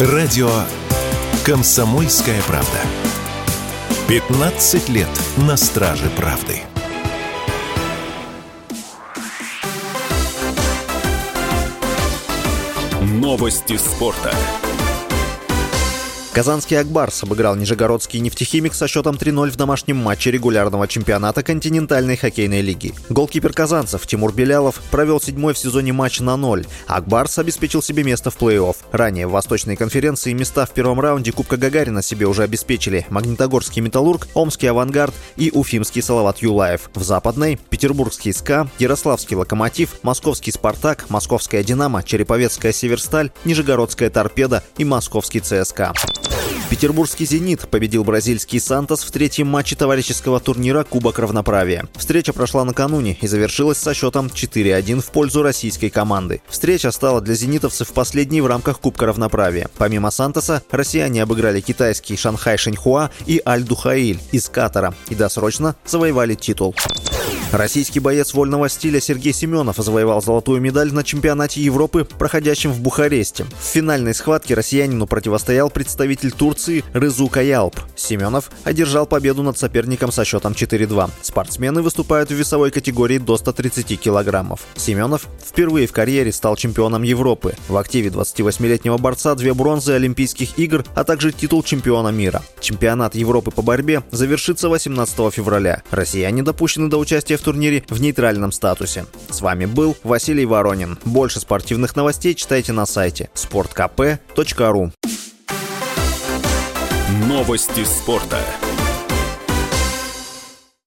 Радио «Комсомольская правда». 15 лет на страже правды. Новости спорта. Казанский «Акбарс» обыграл Нижегородский нефтехимик со счетом 3-0 в домашнем матче регулярного чемпионата континентальной хоккейной лиги. Голкипер казанцев Тимур Белялов провел седьмой в сезоне матч на ноль. «Акбарс» обеспечил себе место в плей-офф. Ранее в Восточной конференции места в первом раунде Кубка Гагарина себе уже обеспечили Магнитогорский «Металлург», Омский «Авангард» и Уфимский «Салават Юлаев». В Западной – Петербургский «СКА», Ярославский «Локомотив», Московский «Спартак», Московская «Динамо», Череповецкая «Северсталь», Нижегородская «Торпеда» и Московский «ЦСКА». Петербургский «Зенит» победил бразильский «Сантос» в третьем матче товарищеского турнира Кубок равноправия. Встреча прошла накануне и завершилась со счетом 4-1 в пользу российской команды. Встреча стала для зенитовцев последней в рамках Кубка равноправия. Помимо «Сантоса», россияне обыграли китайский «Шанхай Шэньхуа» и «Аль-Духаиль» из Катара и досрочно завоевали титул. Российский боец вольного стиля Сергей Семенов завоевал золотую медаль на чемпионате Европы, проходящем в Бухаресте. В финальной схватке россиянину противостоял представитель Турции Рызу Каялп. Семенов одержал победу над соперником со счетом 4-2. Спортсмены выступают в весовой категории до 130 килограммов. Семенов впервые в карьере стал чемпионом Европы. В активе 28-летнего борца две бронзы Олимпийских игр, а также титул чемпиона мира. Чемпионат Европы по борьбе завершится 18 февраля. Россияне допущены до участия в турнире в нейтральном статусе. С вами был Василий Воронин. Больше спортивных новостей читайте на сайте sportkp.ru Новости спорта.